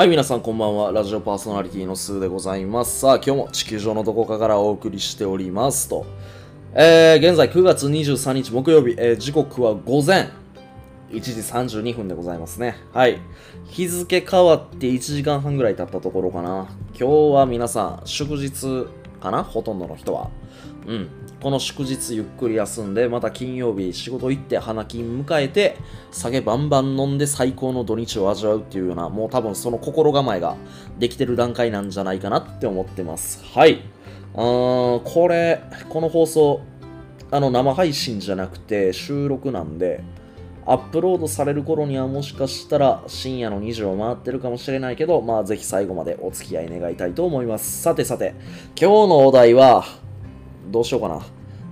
はい、皆さんこんばんは。ラジオパーソナリティのスーでございます。さあ、今日も地球上のどこかからお送りしておりますと。えー、現在9月23日木曜日、えー時刻は午前1時32分でございますね。はい。日付変わって1時間半ぐらい経ったところかな。今日は皆さん、祝日かな？ほとんどの人は。うん。この祝日ゆっくり休んで、また金曜日仕事行って花金迎えて、酒バンバン飲んで最高の土日を味わうっていうような、もう多分その心構えができてる段階なんじゃないかなって思ってます。はい。うー、これ、この放送、あの生配信じゃなくて収録なんで、アップロードされる頃にはもしかしたら深夜の2時を回ってるかもしれないけど、まあぜひ最後までお付き合い願いたいと思います。さてさて、今日のお題は、どうしようかな。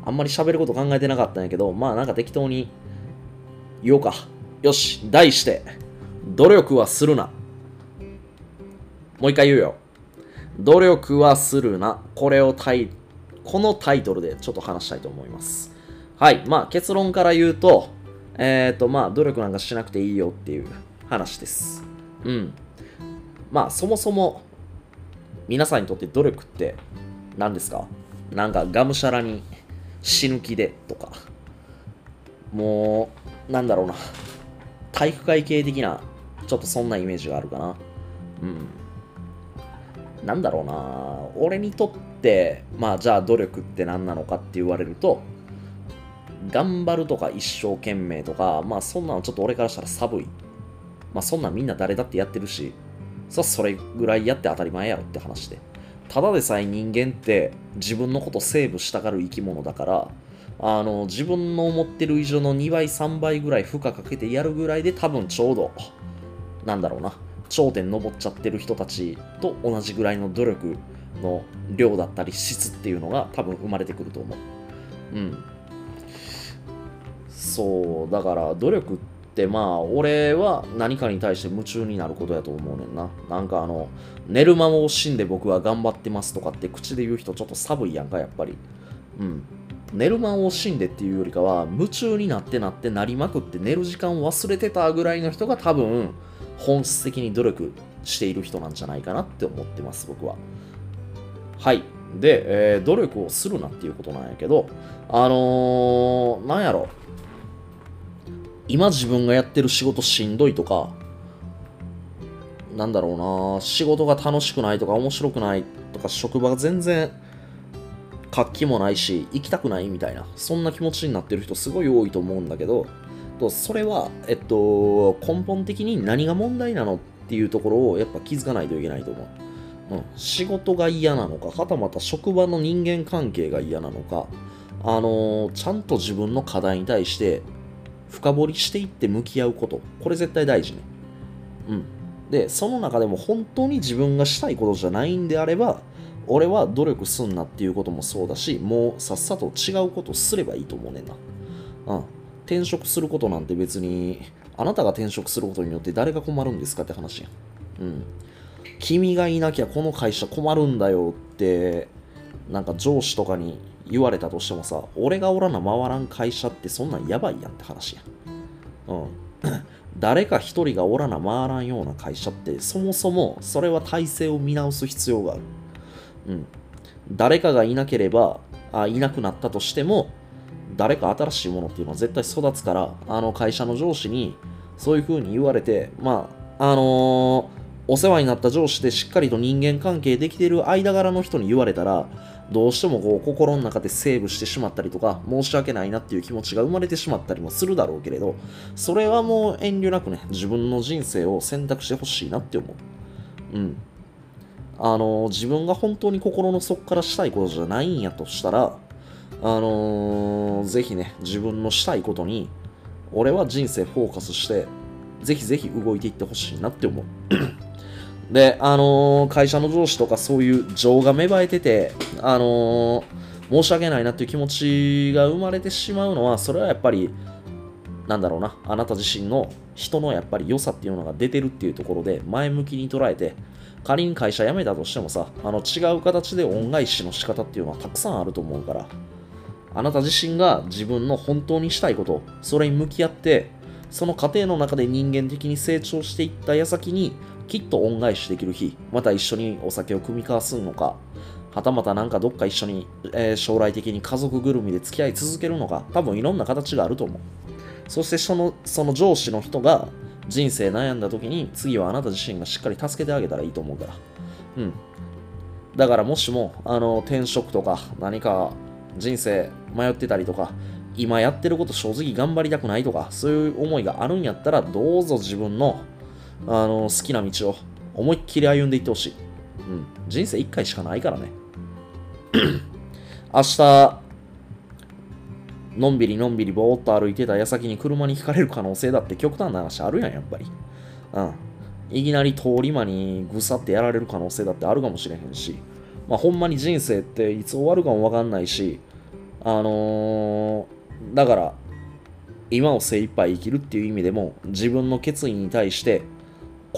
あんまり喋ること考えてなかったんやけど、まあなんか適当に言おうか。よし、題して、努力はするな。もう一回言うよ。努力はするな。これをタイ、このタイトルでちょっと話したいと思います。はい。まあ結論から言うと、えっ、ー、とまあ努力なんかしなくていいよっていう話です。うん。まあそもそも皆さんにとって努力って何ですか？なんかがむしゃらに死ぬ気でとか、もう、なんだろうな。体育会系的な、ちょっとそんなイメージがあるかな。うん。なんだろうな。俺にとって、まあじゃあ努力って何なのかって言われると、頑張るとか一生懸命とか、まあそんなのちょっと俺からしたら寒い。まあそんなんみんな誰だってやってるし、さそれぐらいやって当たり前やろって話で。ただでさえ人間って自分のことセーブしたがる生き物だから、あの自分の思ってる以上の2倍3倍ぐらい負荷かけてやるぐらいで多分ちょうどなんだろうな頂点登っちゃってる人たちと同じぐらいの努力の量だったり質っていうのが多分生まれてくると思う。うん。そうだから努力ってまあ俺は何かに対して夢中になることやと思うねんな。なんかあの寝る間も惜しんで僕は頑張ってますとかって口で言う人ちょっと寒いやんかやっぱり。うん。寝る間を惜しんでっていうよりかは夢中になってなってなりまくって寝る時間を忘れてたぐらいの人が多分本質的に努力している人なんじゃないかなって思ってます僕は。はい。で、えー努力をするなっていうことなんやけどあのー、なんやろ。今自分がやってる仕事しんどいとかなんだろうな仕事が楽しくないとか面白くないとか職場が全然活気もないし行きたくないみたいなそんな気持ちになってる人すごい多いと思うんだけどそれは、えっと、根本的に何が問題なのっていうところをやっぱ気づかないといけないと思う、うん、仕事が嫌なのかはたまた職場の人間関係が嫌なのかあのちゃんと自分の課題に対して深掘りしていって向き合うこと。これ絶対大事ね。うん。でその中でも本当に自分がしたいことじゃないんであれば俺は努力すんなっていうこともそうだしもうさっさと違うことすればいいと思うねんな。うん。転職することなんて別にあなたが転職することによって誰が困るんですかって話やん。うん。君がいなきゃこの会社困るんだよってなんか上司とかに言われたとしてもさ俺がおらな回らん会社ってそんなんやばいやんって話やうん。誰か一人がおらな回らんような会社ってそもそもそれは体制を見直す必要がある。うん、誰かがいなければあいなくなったとしても誰か新しいものっていうのは絶対育つからあの会社の上司にそういう風に言われてまああのーお世話になった上司でしっかりと人間関係できてる間柄の人に言われたらどうしてもこう心の中でセーブしてしまったりとか申し訳ないなっていう気持ちが生まれてしまったりもするだろうけれどそれはもう遠慮なくね自分の人生を選択してほしいなって思ううんあの自分が本当に心の底からしたいことじゃないんやとしたら、あのぜひね、自分のしたいことに、俺は人生フォーカスして、ぜひぜひ動いていってほしいなって思う。で、あの会社の上司とかそういう情が芽生えてて、あの申し訳ないなっていう気持ちが生まれてしまうのは、それはやっぱり、なんだろうな、あなた自身の人のやっぱり良さっていうのが出てるっていうところで、前向きに捉えて、仮に会社辞めたとしてもさ、あの違う形で恩返しの仕方っていうのはたくさんあると思うから、あなた自身が自分の本当にしたいこと、それに向き合って、その過程の中で人間的に成長していった矢先に、きっと恩返しできる日、また一緒にお酒を組み交わすのか、はたまたなんかどっか一緒に、えー、将来的に家族ぐるみで付き合い続けるのか、多分いろんな形があると思う。そしてそのその上司の人が人生悩んだ時に次はあなた自身がしっかり助けてあげたらいいと思うから。うん。だからもしも、あの、転職とか何か人生迷ってたりとか、今やってること正直頑張りたくないとか、そういう思いがあるんやったら、どうぞ自分のあの好きな道を思いっきり歩んでいってほしい。うん。人生1回しかないからね。明日、のんびりのんびりぼーっと歩いてた矢先に車にひかれる可能性だって極端な話あるやん、やっぱり。うん。いきなり通り魔にぐさってやられる可能性だってあるかもしれへんし、まあ、ほんまに人生っていつ終わるかもわかんないし、あのー、だから、今を精一杯生きるっていう意味でも、自分の決意に対して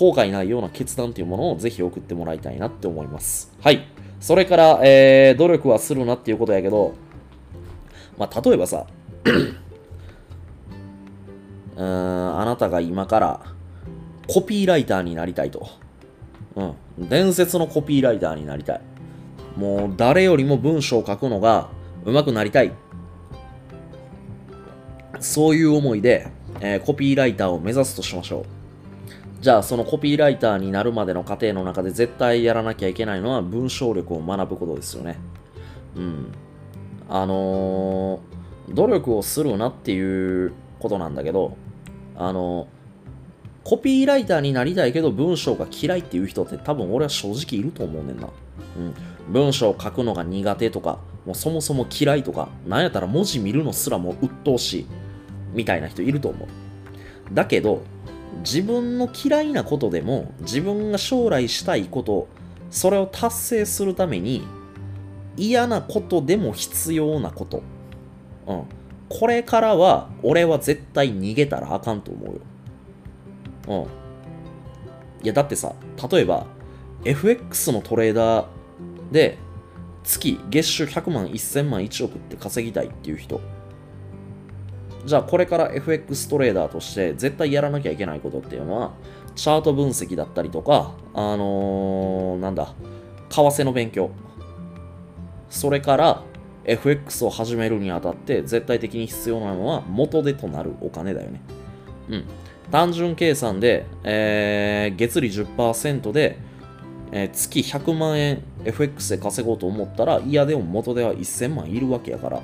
後悔ないような決断っていうものをぜひ送ってもらいたいなって思います。はい。それから、えー、努力はするなっていうことやけど、まあ、例えばさ、うん、あなたが今からコピーライターになりたいと。うん。伝説のコピーライターになりたい。もう誰よりも文章を書くのが上手くなりたい。そういう思いで、えー、コピーライターを目指すとしましょう。じゃあそのコピーライターになるまでの過程の中で絶対やらなきゃいけないのは文章力を学ぶことですよね。うん。あのー、努力をするなっていうことなんだけど、あのー、コピーライターになりたいけど文章が嫌いっていう人って多分俺は正直いると思うねんな。うん。文章を書くのが苦手とか、もうそもそも嫌いとか、なんやったら文字見るのすらもう鬱陶しいみたいな人いると思う。だけど、自分の嫌いなことでも自分が将来したいことそれを達成するために嫌なことでも必要なこと、うん、これからは俺は絶対逃げたらあかんと思うよ。うん。いやだってさ、例えば FX のトレーダーで月月収100万1000万1億って稼ぎたいっていう人じゃあこれから FX トレーダーとして絶対やらなきゃいけないことっていうのは、チャート分析だったりとか、あのー、なんだ、為替の勉強。それから FX を始めるにあたって絶対的に必要なのは元手となるお金だよね。うん。単純計算で、えー、月利10%で、えー、月100万円 FX で稼ごうと思ったら、いやでも元手は1000万いるわけやから、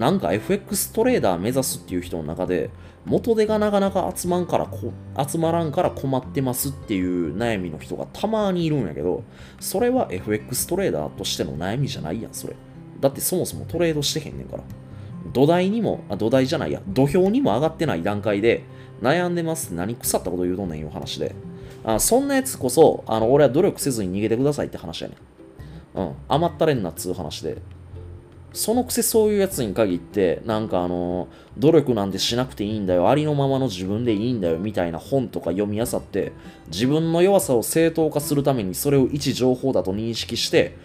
なんか FX トレーダー目指すっていう人の中で、元手がなかなか集まんからこ、集まらんから困ってますっていう悩みの人がたまにいるんやけど、それは FX トレーダーとしての悩みじゃないやん、それ。だってそもそもトレードしてへんねんから。土台にも、あ土台じゃないや、土俵にも上がってない段階で、悩んでます何腐ったこと言うとんねんいう話で。あそんなやつこそ、あの、俺は努力せずに逃げてくださいって話やねん。うん。甘ったれんなっつう話で。そのくせそういうやつに限って、なんかあの、努力なんてしなくていいんだよ、ありのままの自分でいいんだよ、みたいな本とか読み漁って、自分の弱さを正当化するためにそれを一情報だと認識して、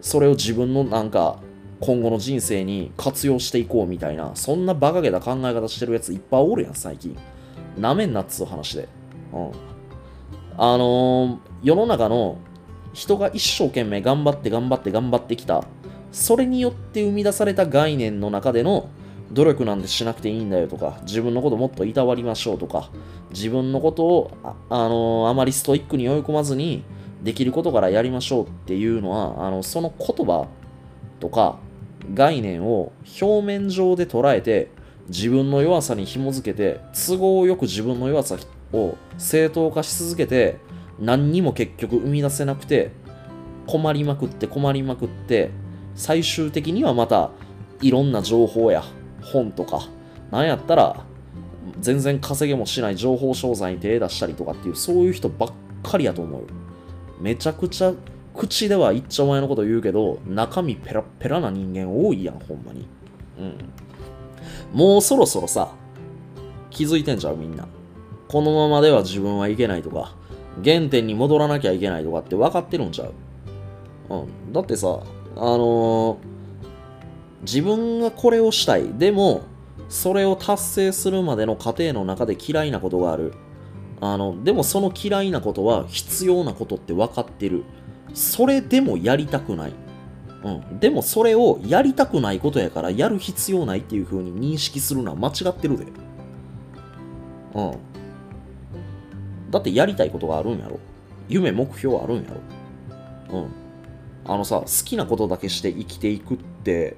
それを自分のなんか、今後の人生に活用していこうみたいな、そんな馬鹿げた考え方してるやついっぱいおるやん、最近。なめんなっつう話で。うん。あのー、世の中の人が一生懸命頑張って頑張って頑張ってきたそれによって生み出された概念の中での努力なんてしなくていいんだよとか、自分のこともっといたわりましょうとか、自分のことをあ、あのー、あまりストイックに追い込まずに、できることからやりましょうっていうのは、あのその言葉とか概念を表面上で捉えて、自分の弱さに紐づけて、都合よく自分の弱さを正当化し続けて、何にも結局生み出せなくて、困りまくって困りまくって、最終的にはまたいろんな情報や本とか、なんやったら全然稼げもしない情報商材に手出したりとかっていうそういう人ばっかりやと思う。めちゃくちゃ口では一丁前のこと言うけど中身ペラペラな人間多いやんほんまに。うん。もうそろそろさ気づいてんじゃうみんな。このままでは自分はいけないとか原点に戻らなきゃいけないとかって分かってるんちゃううん。だってさあの、自分がこれをしたい。でも、それを達成するまでの過程の中で嫌いなことがある。あのでもその嫌いなことは必要なことって分かってる。それでもやりたくない、うん、でもそれをやりたくないことやからやる必要ないっていう風に認識するのは間違ってるで。うん。だってやりたいことがあるんやろ。夢目標あるんやろ。うん。あのさ好きなことだけして生きていくって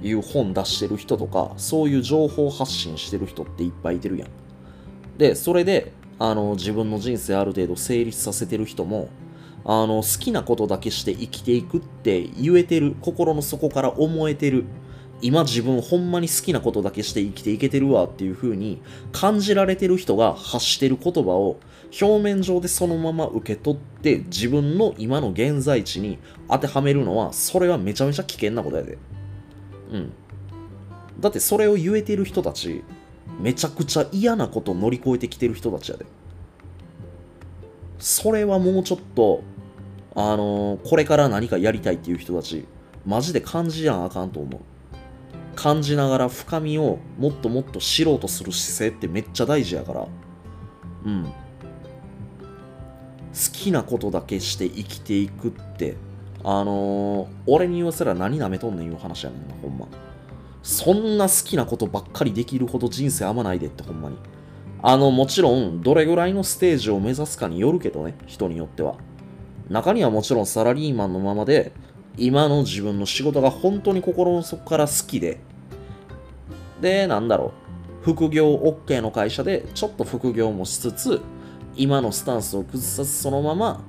いう本出してる人とかそういう情報発信してる人っていっぱいいてるやん。でそれであの自分の人生ある程度成立させてる人もあの好きなことだけして生きていくって言えてる心の底から思えてる今自分ほんまに好きなことだけして生きていけてるわっていう風に感じられてる人が発してる言葉を表面上でそのまま受け取って自分の今の現在地に当てはめるのはそれはめちゃめちゃ危険なことやで。うん。だってそれを言えてる人たちめちゃくちゃ嫌なこと乗り越えてきてる人たちやで。それはもうちょっとあのーこれから何かやりたいっていう人たちマジで感じやんあかんと思う。感じながら深みをもっともっと知ろうとする姿勢ってめっちゃ大事やから。うん。好きなことだけして生きていくって。あのー俺に言わせら何舐めとんねんいう話やねんなほんま。そんな好きなことばっかりできるほど人生あまないでってほんまに。あのもちろんどれぐらいのステージを目指すかによるけどね人によっては。中にはもちろんサラリーマンのままで今の自分の仕事が本当に心の底から好きででなんだろう。副業 OK の会社でちょっと副業もしつつ今のスタンスを崩さずそのまま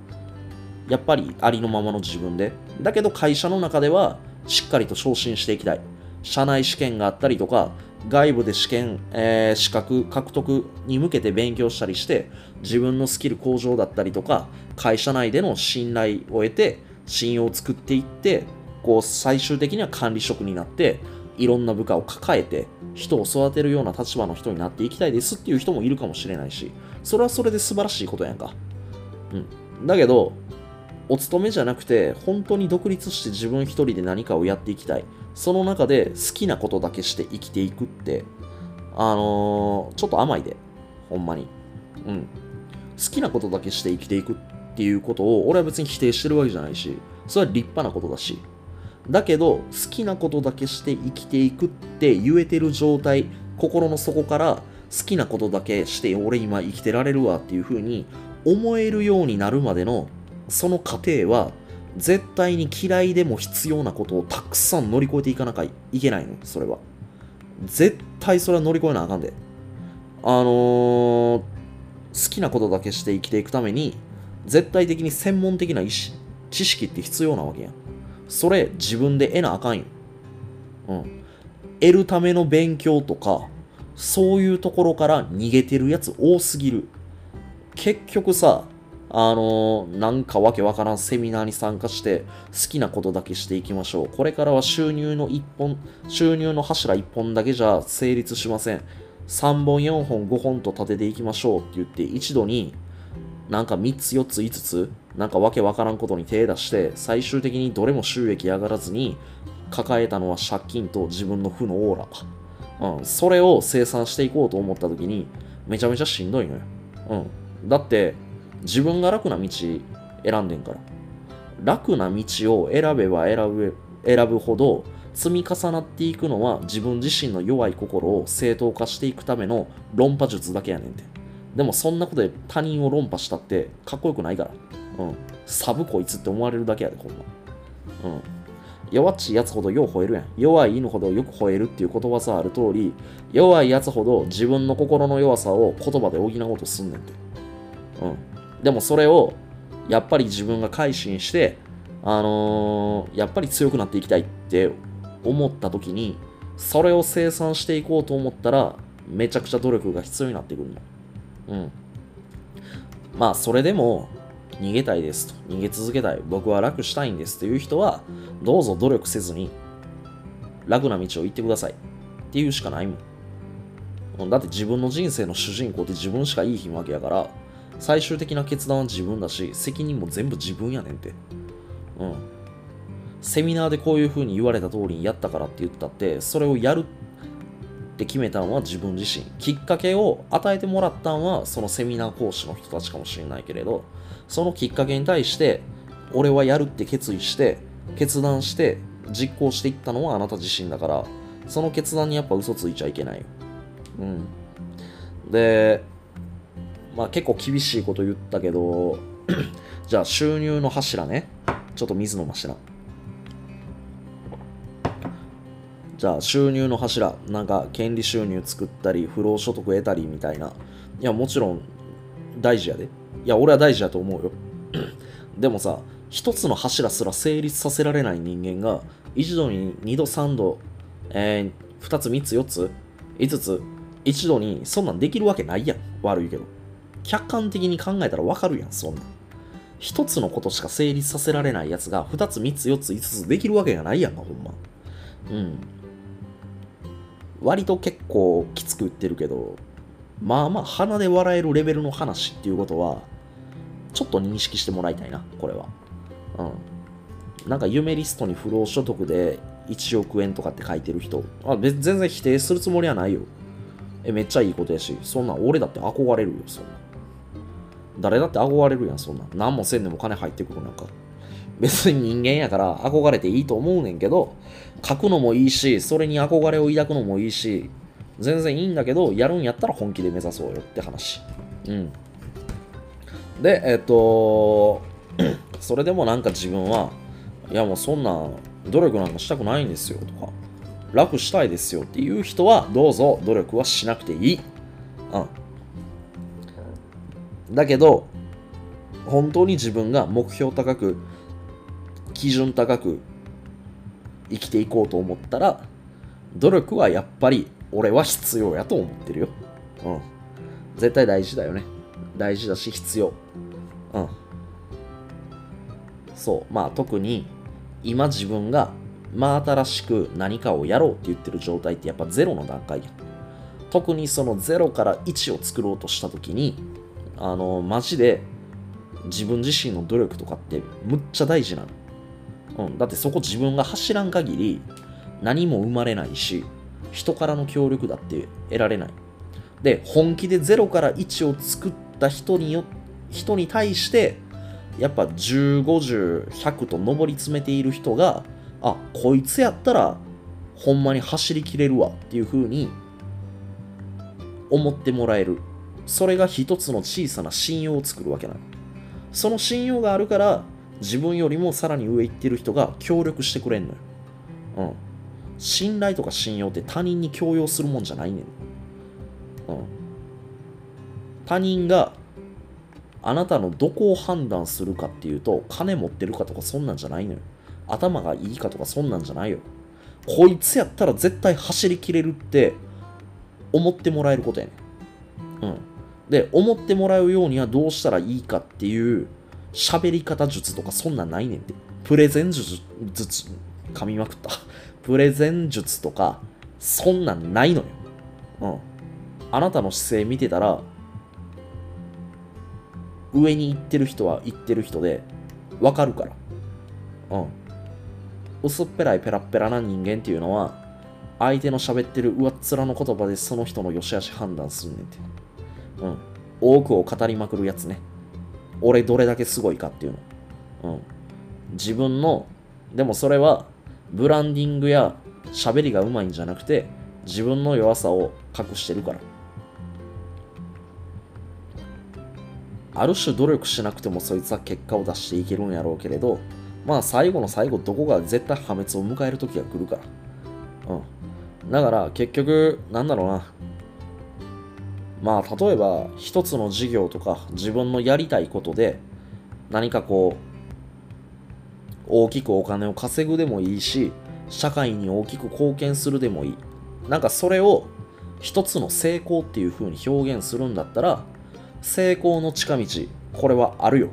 やっぱりありのままの自分で。だけど会社の中ではしっかりと昇進していきたい。社内試験があったりとか外部で試験、えー資格獲得に向けて勉強したりして自分のスキル向上だったりとか会社内での信頼を得て信用を作っていってこう最終的には管理職になっていろんな部下を抱えて人を育てるような立場の人になっていきたいですっていう人もいるかもしれないしそれはそれで素晴らしいことやんか。うん。だけどお勤めじゃなくて本当に独立して自分一人で何かをやっていきたい。その中で好きなことだけして生きていくってあのーちょっと甘いで。ほんまに。うん。好きなことだけして生きていくっていうことを俺は別に否定してるわけじゃないしそれは立派なことだし。だけど好きなことだけして生きていくって言えてる状態心の底から好きなことだけして俺今生きてられるわっていう風に思えるようになるまでのその過程は絶対に嫌いでも必要なことをたくさん乗り越えていかなきゃいけないのそれは。絶対それは乗り越えなあかんで。あのー好きなことだけして生きていくために絶対的に専門的な意識知識って必要なわけやん。それ自分で得なあかんよ。うん。得るための勉強とかそういうところから逃げてるやつ多すぎる。結局さあのーなんかわけわからんセミナーに参加して好きなことだけしていきましょう。これからは収入の一本収入の柱一本だけじゃ成立しません。3本4本5本と立てていきましょうって言って一度になんか3つ4つ5つなんかわけわからんことに手出して最終的にどれも収益上がらずに抱えたのは借金と自分の負のオーラ、うん、それを生産していこうと思った時にめちゃめちゃしんどいのよ、うん、だって自分が楽な道選んでんから。楽な道を選べば選ぶ選ぶほど積み重なっていくのは自分自身の弱い心を正当化していくための論破術だけやねんて。でもそんなことで他人を論破したってかっこよくないから。うん。サブこいつって思われるだけやでこんな。うん。弱っちいやつほどよう吠えるやん。弱い犬ほどよく吠えるっていうことわざある通り弱いやつほど自分の心の弱さを言葉で補おうとすんねんて。うん。でもそれをやっぱり自分が改心してあのーやっぱり強くなっていきたいって思った時にそれを生産していこうと思ったらめちゃくちゃ努力が必要になってくるの。うん。まあそれでも逃げたいですと。逃げ続けたい。僕は楽したいんですという人はどうぞ努力せずに楽な道を行ってください。っていうしかないもん。だって自分の人生の主人公って自分しかいいひんわけやから最終的な決断は自分だし責任も全部自分やねんって。うん。セミナーでこういう風に言われた通りにやったからって言ったってそれをやるってって決めたんは自分自身。きっかけを与えてもらったんはそのセミナー講師の人たちかもしれないけれどそのきっかけに対して俺はやるって決意して決断して実行していったのはあなた自身だからその決断にやっぱ嘘ついちゃいけない。うん。でまあ結構厳しいこと言ったけど じゃあ収入の柱ね。ちょっと水飲まじゃあ収入の柱なんか権利収入作ったり不労所得得たりみたいな。いやもちろん大事やで。いや俺は大事やと思うよ。でもさ一つの柱すら成立させられない人間が一度に二度三度、えー、二つ三つ四つ五つ一度にそんなんできるわけないやん。悪いけど。客観的に考えたらわかるやんそんなん。一つのことしか成立させられないやつが二つ三つ四つ五つできるわけがないやんかほんま。うん。割と結構きつく言ってるけど、まあまあ鼻で笑えるレベルの話っていうことは、ちょっと認識してもらいたいな、これは。うん。なんか夢リストに不労所得で1億円とかって書いてる人、あ全然否定するつもりはないよ。え、めっちゃいいことやし、そんな俺だって憧れるよ、そんな。誰だって憧れるやん、そんな。何もせんでも金入ってくるなんか。別に人間やから憧れていいと思うねんけど、書くのもいいし、それに憧れを抱くのもいいし、全然いいんだけど、やるんやったら本気で目指そうよって話。うん。で、えっと、それでもなんか自分は、いやもうそんな努力なんかしたくないんですよとか、楽したいですよっていう人は、どうぞ努力はしなくていい。うん。だけど、本当に自分が目標高く基準高く生きていこうと思ったら努力はやっぱり俺は必要やと思ってるよ。うん。絶対大事だよね。大事だし必要。うん。そう。まあ特に今自分が真新しく何かをやろうって言ってる状態ってやっぱゼロの段階や。特にその0から1を作ろうとした時にあのマジで自分自身の努力とかってむっちゃ大事なの。うん、だってそこ自分が走らん限り何も生まれないし人からの協力だって得られない。で本気で0から1を作った人によ人に対してやっぱ1050100と上り詰めている人があこいつやったらほんまに走りきれるわっていう風に思ってもらえる。それが一つの小さな信用を作るわけなの。その信用があるから自分よりもさらに上行ってる人が協力してくれんのよ。うん。信頼とか信用って他人に強要するもんじゃないねん。うん。他人があなたのどこを判断するかっていうと、金持ってるかとかそんなんじゃないのよ。頭がいいかとかそんなんじゃないよ。こいつやったら絶対走りきれるって思ってもらえることやねん。うん。で、思ってもらうようにはどうしたらいいかっていう喋り方術とかそんなんないねんて。プレゼン術、術、噛みまくった。プレゼン術とか、そんなんないのよ。うん。あなたの姿勢見てたら、上に行ってる人は行ってる人で、わかるから。うん。薄っぺらいペラッペラな人間っていうのは、相手の喋ってる上っ面の言葉でその人の良し悪し判断すんねんて。うん。多くを語りまくるやつね。俺どれだけすごいかっていうの。うん。自分の、でもそれは、ブランディングや喋りがうまいんじゃなくて、自分の弱さを隠してるから。ある種努力しなくてもそいつは結果を出していけるんやろうけれど、まあ最後の最後どこが絶対破滅を迎える時が来るから。うん。だから結局、なんだろうな。まあ例えば一つの事業とか自分のやりたいことで何かこう大きくお金を稼ぐでもいいし社会に大きく貢献するでもいい。なんかそれを一つの成功っていう風に表現するんだったら成功の近道これはあるよ。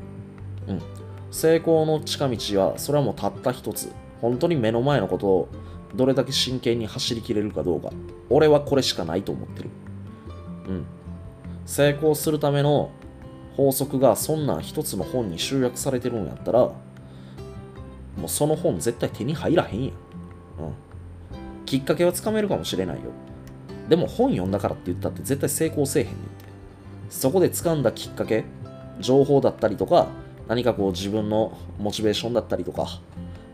うん。成功の近道はそれはもうたった一つ。本当に目の前のことをどれだけ真剣に走りきれるかどうか。俺はこれしかないと思ってる。うん。成功するための法則がそんな一つの本に集約されてるんやったら、もうその本絶対手に入らへんやん。うん。きっかけはつかめるかもしれないよ。でも本読んだからって言ったって絶対成功せえへんねんって。そこで掴んだきっかけ、情報だったりとか、何かこう自分のモチベーションだったりとか、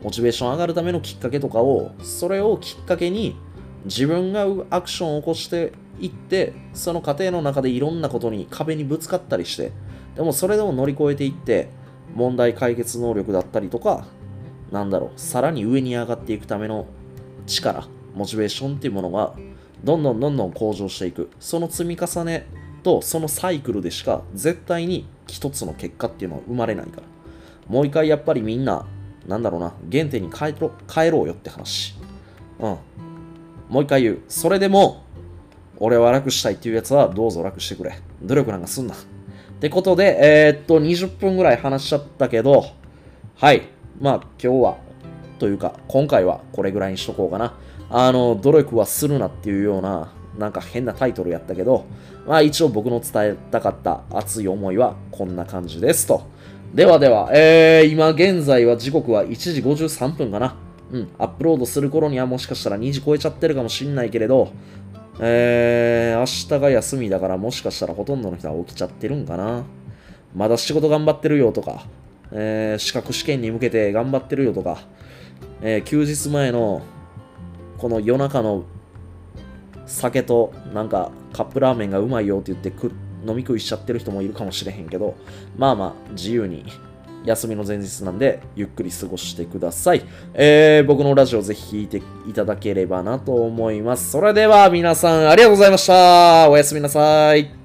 モチベーション上がるためのきっかけとかを、それをきっかけに自分がアクションを起こしていって、その過程の中でいろんなことに壁にぶつかったりして、でもそれでも乗り越えていって、問題解決能力だったりとか、なんだろう、さらに上に上がっていくための力、モチベーションっていうものが、どんどんどんどん向上していく。その積み重ねとそのサイクルでしか絶対に一つの結果っていうのは生まれないから。もう一回やっぱりみんな、なんだろうな、原点に帰ろ帰ろうよって話。うん。もう一回言う。それでも、俺は楽したいっていうやつはどうぞ楽してくれ。努力なんかすんな。ってことで、えー、っと、20分ぐらい話しちゃったけど、はい。まあ、今日は、というか、今回はこれぐらいにしとこうかな。あの、努力はするなっていうような、なんか変なタイトルやったけど、まあ一応僕の伝えたかった熱い思いはこんな感じですと。ではでは、えー、今現在は時刻は1時53分かな。うん、アップロードする頃にはもしかしたら2時超えちゃってるかもしんないけれど、えー、明日が休みだからもしかしたらほとんどの人は起きちゃってるんかな。まだ仕事頑張ってるよとか、えー、資格試験に向けて頑張ってるよとか、えー、休日前のこの夜中の酒となんかカップラーメンがうまいよって言って飲み食いしちゃってる人もいるかもしれへんけど、まあまあ自由に休みの前日なんで、ゆっくり過ごしてください。えー、僕のラジオぜひ聴いていただければなと思います。それでは皆さんありがとうございました。おやすみなさい。